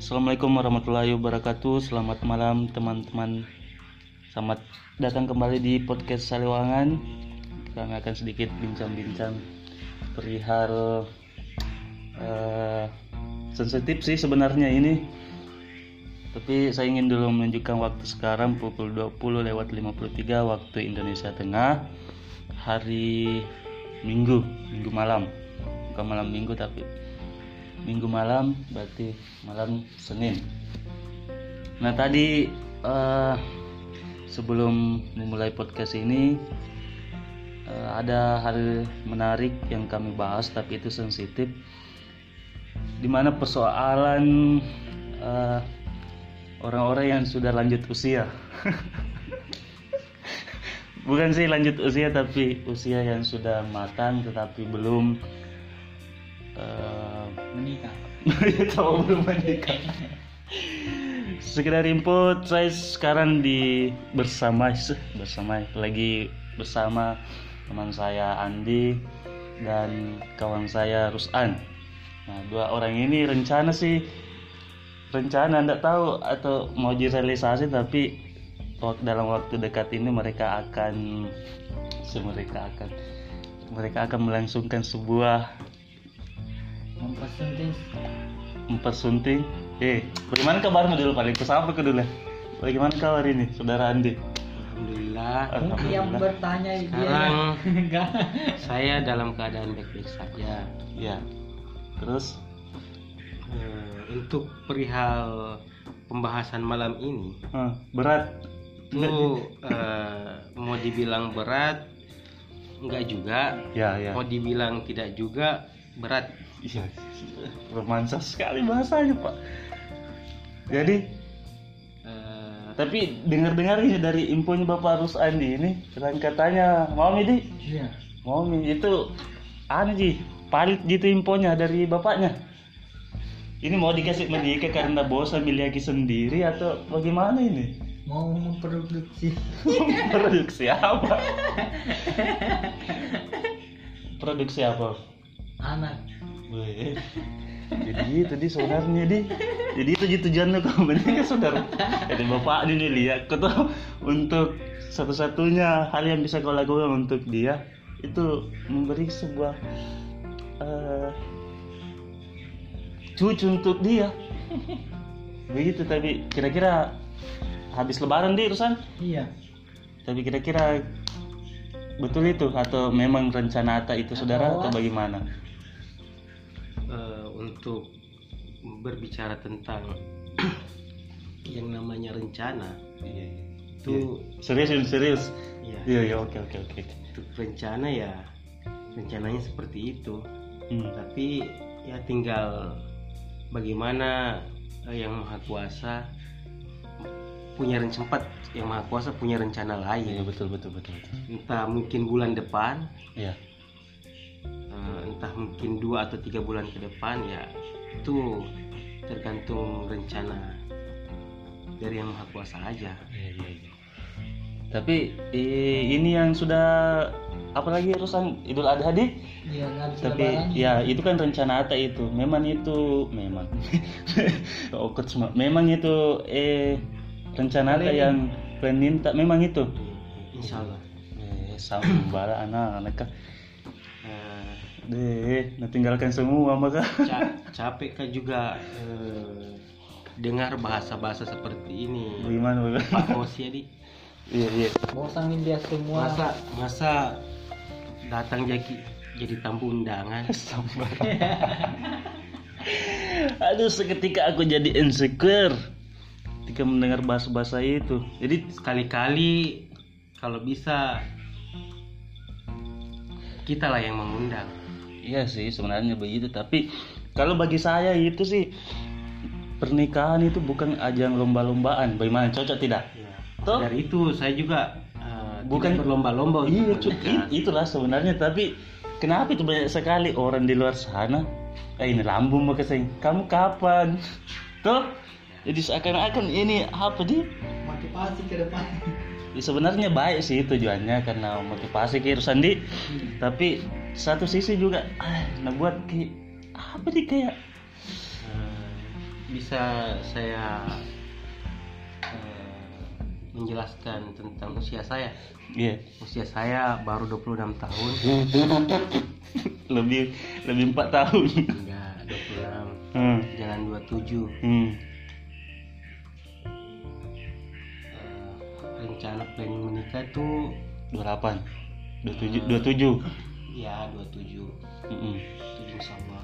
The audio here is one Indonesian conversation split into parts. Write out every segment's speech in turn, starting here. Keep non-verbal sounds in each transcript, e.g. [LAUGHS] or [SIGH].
Assalamualaikum warahmatullahi wabarakatuh. Selamat malam teman-teman. Selamat datang kembali di podcast Saliwangan. Kami akan sedikit bincang-bincang perihal eh, sensitif sih sebenarnya ini. Tapi saya ingin dulu menunjukkan waktu sekarang pukul 20 lewat 53 waktu Indonesia Tengah hari Minggu, Minggu malam. Bukan malam Minggu tapi Minggu malam berarti malam Senin. Nah tadi eh, sebelum memulai podcast ini eh, ada hal menarik yang kami bahas tapi itu sensitif, di mana persoalan eh, orang-orang yang sudah lanjut usia. [LAUGHS] Bukan sih lanjut usia tapi usia yang sudah matang tetapi belum eh, menikah. [LAUGHS] Tahu belum menikah. Sekedar input saya sekarang di bersama bersama lagi bersama teman saya Andi dan kawan saya Rusan. Nah dua orang ini rencana sih rencana anda tahu atau mau direalisasi tapi dalam waktu dekat ini mereka akan mereka akan mereka akan melangsungkan sebuah mempersunting. Mempersunting? Eh bagaimana kabarmu dulu paling kesapa ke dulu bagaimana kabar ini saudara Andi? Alhamdulillah. Yang Alhamdulillah. bertanya Sekarang saya dalam keadaan baik-baik saja. ya terus? Eh, untuk perihal pembahasan malam ini berat? itu eh, mau dibilang berat enggak juga, ya ya. Mau dibilang tidak juga berat. Iya. Romansa sekali bahasanya pak. Jadi Eh, tapi dengar-dengar ini dari infonya Bapak Rus Andi ini kan katanya mau di? Iya. Mau itu anu ji palit gitu infonya dari bapaknya. Ini mau dikasih menikah karena bosan milih lagi sendiri atau bagaimana ini? Mau memproduksi. [LAUGHS] Produksi apa? [LAUGHS] Produksi apa? Anak jadi itu di sebenarnya di. Jadi itu tujuan lo kamu menikah saudara? Jadi bapak ini lihat kau tuh untuk satu-satunya hal yang bisa kau lakukan untuk dia itu memberi sebuah eh, cucu untuk dia. Begitu tapi kira-kira habis lebaran di urusan? Iya. Tapi kira-kira betul itu atau memang rencana Ata itu saudara atau Atau- bagaimana eh, untuk berbicara tentang [CLEARS THROAT] yang namanya rencana. Iya, iya. itu serius ini, serius? Ya iya iya oke oke oke. Untuk rencana ya rencananya seperti itu. Hmm. tapi ya tinggal bagaimana eh, yang maha kuasa punya rencana sempat yang maha kuasa punya rencana iya lain betul betul betul betul. entah mungkin bulan depan iya eh, entah mungkin dua atau tiga bulan ke depan ya itu tergantung rencana dari yang maha kuasa aja. Iya iya iya. tapi i- ini yang sudah apalagi urusan Idul Adha di? Iya tapi lebaran ya itu kan rencana Ata itu. Memang itu memang. [LAUGHS] Okut semua memang itu eh rencana Ata yang planning. tak memang itu. Insya Allah. Eh sambal anak-anak deh nah tinggalkan semua maka ca- capek kan juga eh, dengar bahasa-bahasa seperti ini. Bagaimana bagaimana Pak Hosi di iya iya. Bosanin dia semua. Masa masa datang jadi jadi tamu undangan. [LAUGHS] Aduh, seketika aku jadi insecure ketika mendengar bahasa-bahasa itu. Jadi sekali-kali kalau bisa kita lah yang mengundang iya sih sebenarnya begitu, tapi kalau bagi saya itu sih pernikahan itu bukan ajang lomba-lombaan. Bagaimana cocok tidak? ya. Toh? dari itu saya juga eh, Bukan- berlomba-lomba Iya, itulah sebenarnya. Tapi kenapa itu banyak sekali orang di luar sana? Eh, ini lambung mau ke sini. Kamu kapan? [LAUGHS] Tuh, jadi seakan-akan ini apa di? motivasi ke depan Ya, sebenarnya baik sih tujuannya karena motivasi ke Sandi tapi satu sisi juga ah, nah buat kayak apa nih kayak Eh, bisa saya eh, menjelaskan tentang usia saya. Iya. Usia saya baru 26 tahun. [LAUGHS] lebih lebih empat tahun. Enggak, 26. Hmm. Jalan 27. Hmm. Eh, rencana planning menikah tuh 28 27 27 ya 27. Mm-mm. 27 insya Allah.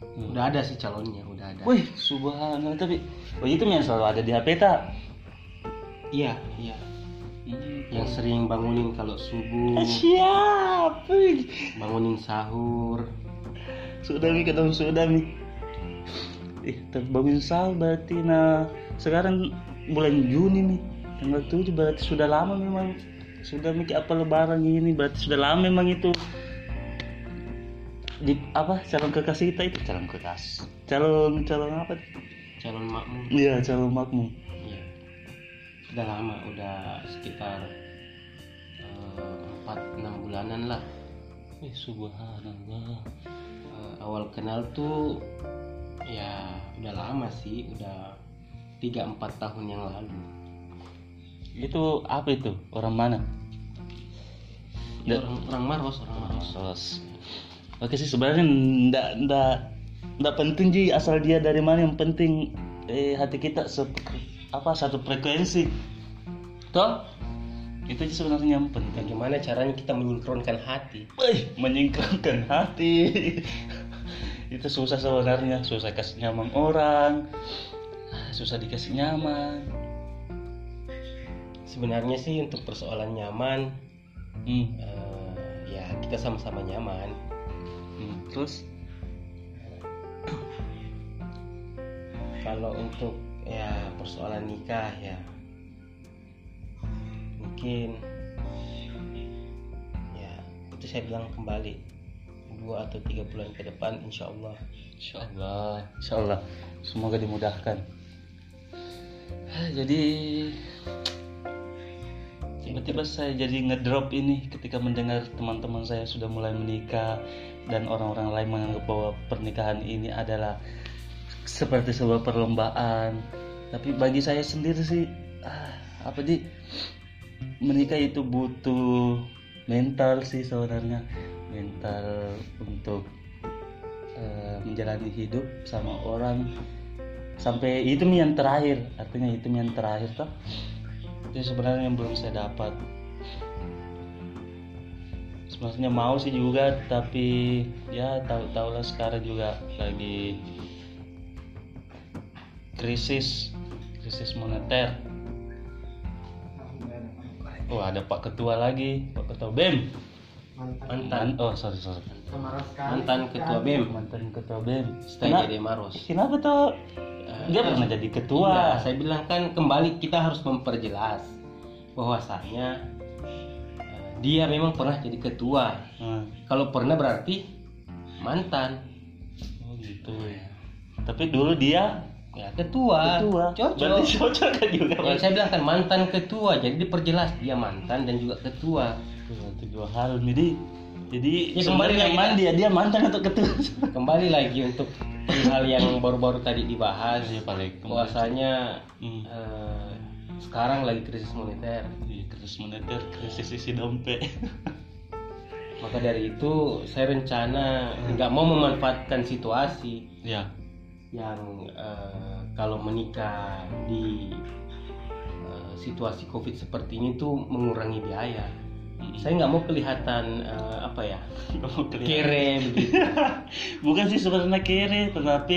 Eh, udah ada sih calonnya, udah ada. Wih, subhanallah tapi oh itu yang selalu ada di HP tak? Iya, iya. Hmm. Yang sering bangunin kalau subuh, Siap. bangunin sahur. Sudah mi ketemu sudah mi. Eh, terbangun sahur berarti nah sekarang bulan Juni nih tanggal 7 berarti sudah lama memang sudah mikir apa lebaran ini? Berarti sudah lama memang itu. Di apa? Calon kekasih kita itu? Calon kekasih. Calon calon apa? Calon makmum. iya calon makmum. Iya. Udah lama, udah sekitar eh, empat enam bulanan lah. eh subhanallah. Eh, awal kenal tuh ya udah lama sih, udah tiga empat tahun yang lalu. Itu apa itu orang mana Da- Orang, orang Maros, orang Maros. Oke sih sebenarnya ndak ndak ndak penting ji asal dia dari mana yang penting eh, hati kita se apa satu frekuensi. Toh? Itu sebenarnya yang penting. Bagaimana caranya kita menyinkronkan hati? Wih, menyingkirkan hati. [LAUGHS] itu susah sebenarnya, susah kasih nyaman orang. Susah dikasih nyaman. Sebenarnya sih untuk persoalan nyaman, Hmm. eh, ya kita sama-sama nyaman. hmm. Terus [COUGHS] Kalau untuk ya persoalan nikah ya mungkin ya itu saya bilang kembali dua atau tiga bulan ke depan insya Allah Insya Allah, Insya Allah, semoga dimudahkan. Ah, Jadi tiba-tiba saya jadi ngedrop ini ketika mendengar teman-teman saya sudah mulai menikah dan orang-orang lain menganggap bahwa pernikahan ini adalah seperti sebuah perlombaan. Tapi bagi saya sendiri sih, ah, apa di menikah itu butuh mental sih sebenarnya, mental untuk eh, menjalani hidup sama orang. Sampai itu yang terakhir artinya itu yang terakhir toh itu sebenarnya yang belum saya dapat. Sebenarnya mau sih juga tapi ya tahu tahulah sekarang juga lagi krisis krisis moneter. Oh ada pak ketua lagi pak ketua bem mantan. Mantan oh sorry sorry. Mantan ketua BEM mantan ketua bem Kenapa- jadi Maros kenapa tuh dia pernah jadi ketua Enggak, saya bilang kan kembali kita harus memperjelas bahwasanya eh, dia memang pernah jadi ketua Hmm. kalau pernah berarti mantan Oh gitu. Tapi dulu dia ya ketua, ketua. cocok Berarti cocok kan juga. Ya, saya bilang kan mantan ketua, jadi diperjelas dia mantan dan juga ketua. Itu dua hal. Jadi jadi Ya, kembali mana dia dia mantan atau ketua? [LAUGHS] Kembali lagi untuk hal yang baru-baru tadi dibahas, Iya, paling bahwasanya Hmm. eh, sekarang lagi krisis moneter. Iya, krisis moneter, krisis isi dompet. [LAUGHS] Maka dari itu saya rencana nggak mau memanfaatkan situasi ya. yang eh, kalau menikah di eh, situasi covid seperti ini tuh mengurangi biaya. Saya nggak mau kelihatan eh, apa ya [LAUGHS] kere begitu. [LAUGHS] Bukan sih sebenarnya kere, tetapi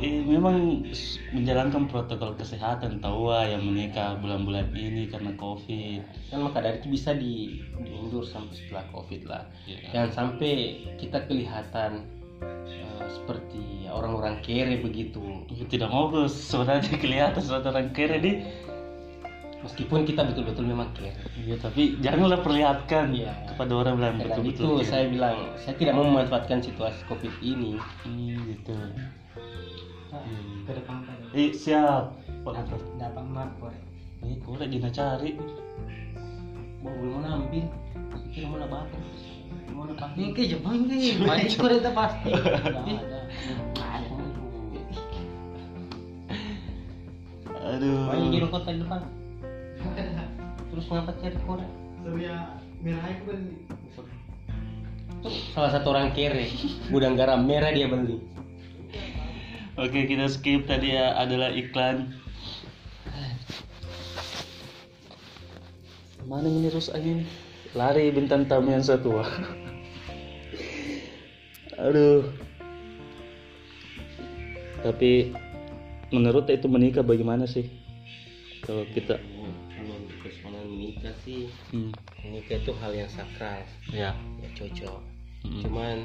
eh, memang menjalankan protokol kesehatan tahu ah, yang menikah bulan-bulan ini karena covid. kan maka dari itu bisa di diundur sampai setelah covid lah. Ya. Jangan sampai kita kelihatan eh, seperti orang-orang kere begitu. Tidak mau sebenarnya [LAUGHS] kelihatan suatu orang kere di meskipun kita betul-betul memang care. Iya tapi janganlah perlihatkan ya. kepada orang yang betul-betul itu care. saya bilang saya tidak mau memanfaatkan situasi covid ini. Hmm, gitu ah, hmm. ke depan eh siap. Dapat dapat mak korek ini iya, korek dina cari. Mau belum ambil kita mau apa? Mau apa? Ini ke jepang ini banyak korek itu pasti. [LAUGHS] Ada. Aduh. Banyak di kota depan. Terus ngapa cari korek? Surya merah itu beli. Salah satu orang kere, gudang garam merah dia beli. Oke, kita skip tadi ya adalah iklan. Mana ini terus angin? Lari bintang tamu yang satu. wah. Aduh. Tapi menurut itu menikah bagaimana sih? Kalau kita menikah sih, hmm, menikah itu hal yang sakral, ya. ya cocok. Hmm. Cuman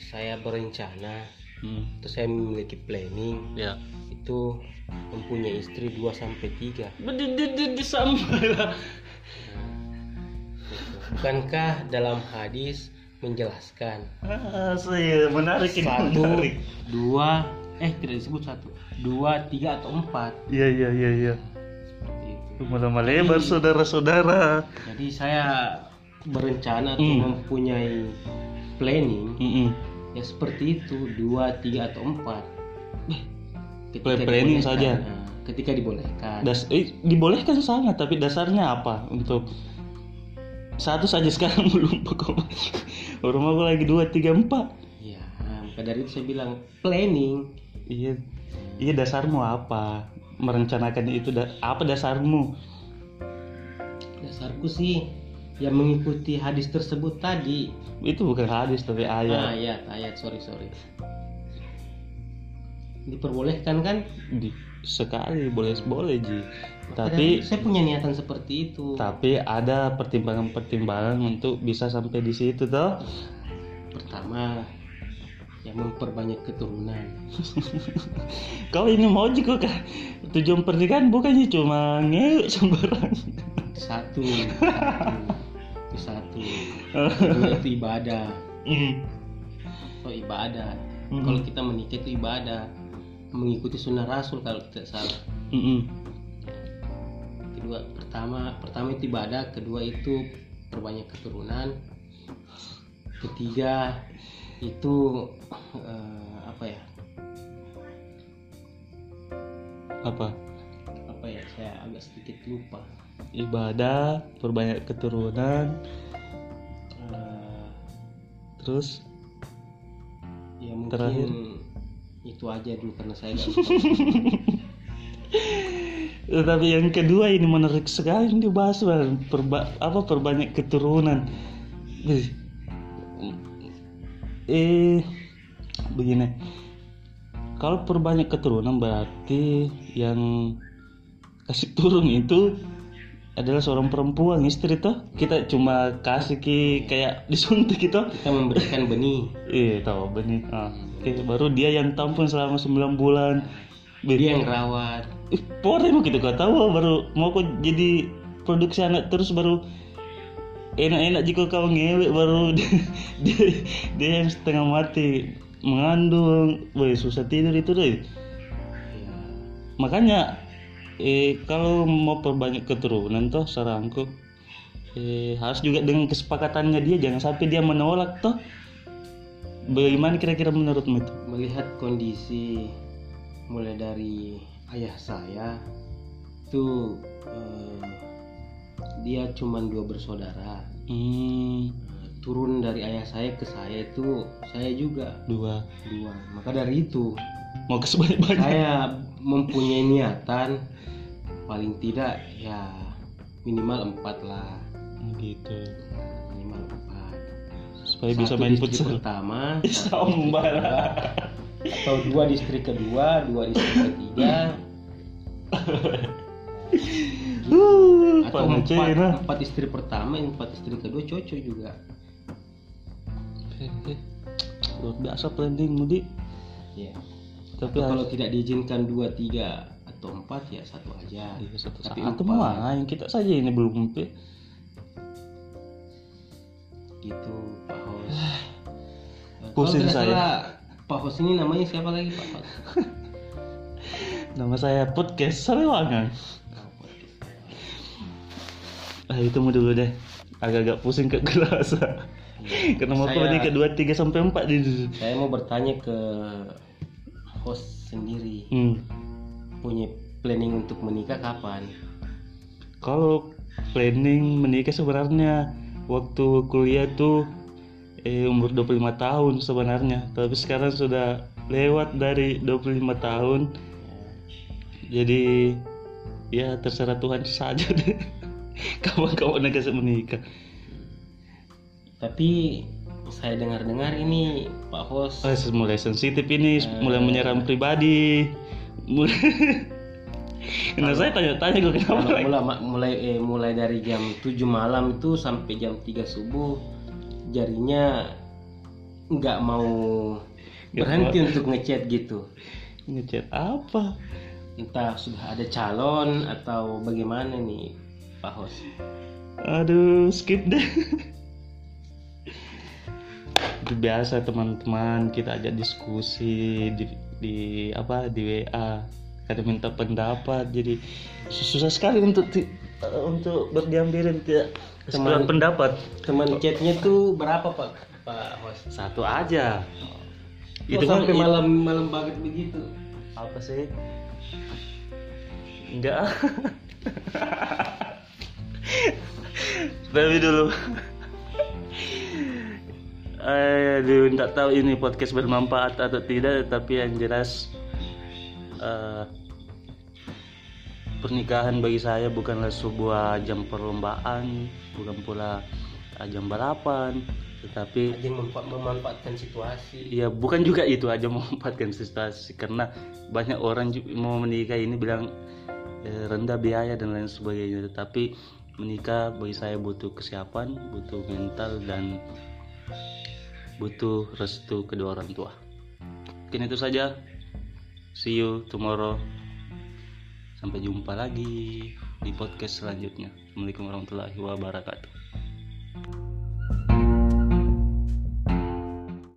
saya berencana, Hmm, atau saya memiliki planning ya. itu mempunyai istri 2 sampai 3. Di, di, di, di sama lah. Bukankah dalam hadis menjelaskan Ah, saya menarik ini satu, menarik. dua, eh tidak disebut satu, dua, tiga atau empat. Iya iya iya iya. Seperti itu. Lama-lama lebar saudara-saudara. Jadi saya berencana atau Hmm. mempunyai planning Mm-mm. ya seperti itu dua, tiga atau empat. Plan- planning saja. nah, ketika dibolehkan. Das eh, dibolehkan sangat tapi dasarnya apa untuk satu saja sekarang [LAUGHS] belum pokok rumah gua lagi dua tiga empat Ya, maka dari itu saya bilang planning. iya iya dasarmu apa merencanakan itu apa dasarmu Dasarku sih yang mengikuti hadis tersebut tadi. itu bukan hadis tapi Ah, ayat ayat, ayat, sorry, sorry. Diperbolehkan kan? Di, sekali boleh boleh ji Maka tapi saya punya niatan seperti itu. tapi ada pertimbangan-pertimbangan untuk bisa sampai di situ toh Pertama, yang memperbanyak keturunan. [LAUGHS] kau ini mau juga kan tujuan pernikahan bukannya cuma ngewek sembarang [LAUGHS] Satu, satu, itu satu. Kedua [LAUGHS] itu ibadah. Hmm. Oh ibadah. Mhm. Kalau kita menikah itu ibadah, mengikuti sunnah Rasul kalau tidak salah. Mm-mm. Kedua, pertama, pertama itu ibadah. Kedua itu perbanyak keturunan. Ketiga itu eh, apa ya? apa Apa ya? Saya agak sedikit lupa. ibadah perbanyak keturunan Eh, terus ya mungkin Terakhir. itu aja dulu karena saya [LAUGHS] tetapi yang kedua ini menarik sekali ini dibahas. Perba, apa perbanyak keturunan. Eh begini kalau perbanyak keturunan berarti yang kasih turun itu adalah seorang perempuan istri toh kita cuma kasih ki kayak disuntik gitu Kita memberikan benih. Iya tahu benih. Ah, Oke, baru dia yang tampung selama 9 bulan. Be- Dia yang rawat. Ih, Pore mau gitu kau tahu baru mau kau jadi produksi anak terus baru enak-enak jika kau ngewek baru [LAUGHS] dia, dia, dia yang setengah mati mengandung, Woi susah tidur itu deh. Ya, Makanya eh kalau mau perbanyak keturunan toh saranku eh harus juga dengan kesepakatannya dia jangan sampai dia menolak toh. Bagaimana kira-kira menurutmu itu? melihat kondisi mulai dari ayah saya itu eh, dia cuma dua bersaudara. Hmm, turun dari ayah saya ke saya itu saya juga. Dua. Dua. Maka dari itu mau ke sebanyak-banyak. saya mempunyai niatan paling tidak ya minimal empat lah. Gitu. Minimal empat. Supaya Satu bisa main futsal. pertama [LAUGHS] sombong. atau dua di istri kedua dua di istri ketiga [LAUGHS] atau empat, empat istri pertama empat istri kedua cocok juga. [LAUGHS] Luar biasa planning mudi. Ya tapi Atau kalau harus tidak diizinkan dua tiga atau empat ya satu aja. Iya, satu Tapi empat. mah yang kita saja ini belum gitu Pak Hos. [SIGHS] Pusing saya. salah, Pak Hos ini namanya siapa lagi Pak Hos? [LAUGHS] Nama saya podcast podcast. Ah itu mau dulu deh. Agak-agak pusing ke gerasa karena mau Saya- ke kedua tiga sampai empat di saya mau bertanya ke host sendiri. Hmm. punya planning untuk menikah kapan? Kalau planning menikah sebenarnya waktu kuliah tuh eh, umur 25 tahun sebenarnya. Tapi sekarang sudah lewat dari 25 tahun. Jadi ya terserah Tuhan saja deh [LAUGHS] kapan-kapan kasih menikah? Tapi saya dengar-dengar ini Pak Hos oh, mulai sensitif ini mulai menyerang pribadi. Mulai [LAUGHS] Nah, saya tanya-tanya gue kenapa kalau mulai mulai eh, mulai dari jam 7 malam itu sampai jam 3 subuh jarinya nggak mau berhenti untuk ngechat gitu. Ngechat apa? Entah sudah ada calon atau bagaimana nih Pak Hos. Aduh skip deh. Itu biasa teman-teman kita ajak diskusi di, di apa di WA kadang minta pendapat jadi susah sekali untuk untuk berdiam diri tidak teman. pendapat. Teman chatnya tuh berapa pak? Pak host satu aja. Oh, itu sampai kan, malam malam banget begitu? Apa sih? Enggak [LAUGHS] tapi dulu. Aduh, tidak tahu ini podcast bermanfaat atau tidak, tapi yang jelas uh, pernikahan bagi saya bukanlah sebuah ajang perlombaan bukan pula ajang balapan tetapi ajang memanfaatkan situasi. Ya bukan juga itu aja memanfaatkan situasi. Karena banyak orang mau menikah ini bilang eh, rendah biaya dan lain sebagainya. Tetapi menikah bagi saya butuh kesiapan butuh mental dan butuh restu kedua orang tua mungkin itu saja See you tomorrow. Sampai jumpa lagi di podcast selanjutnya. Assalamualaikum warahmatullahi wabarakatuh.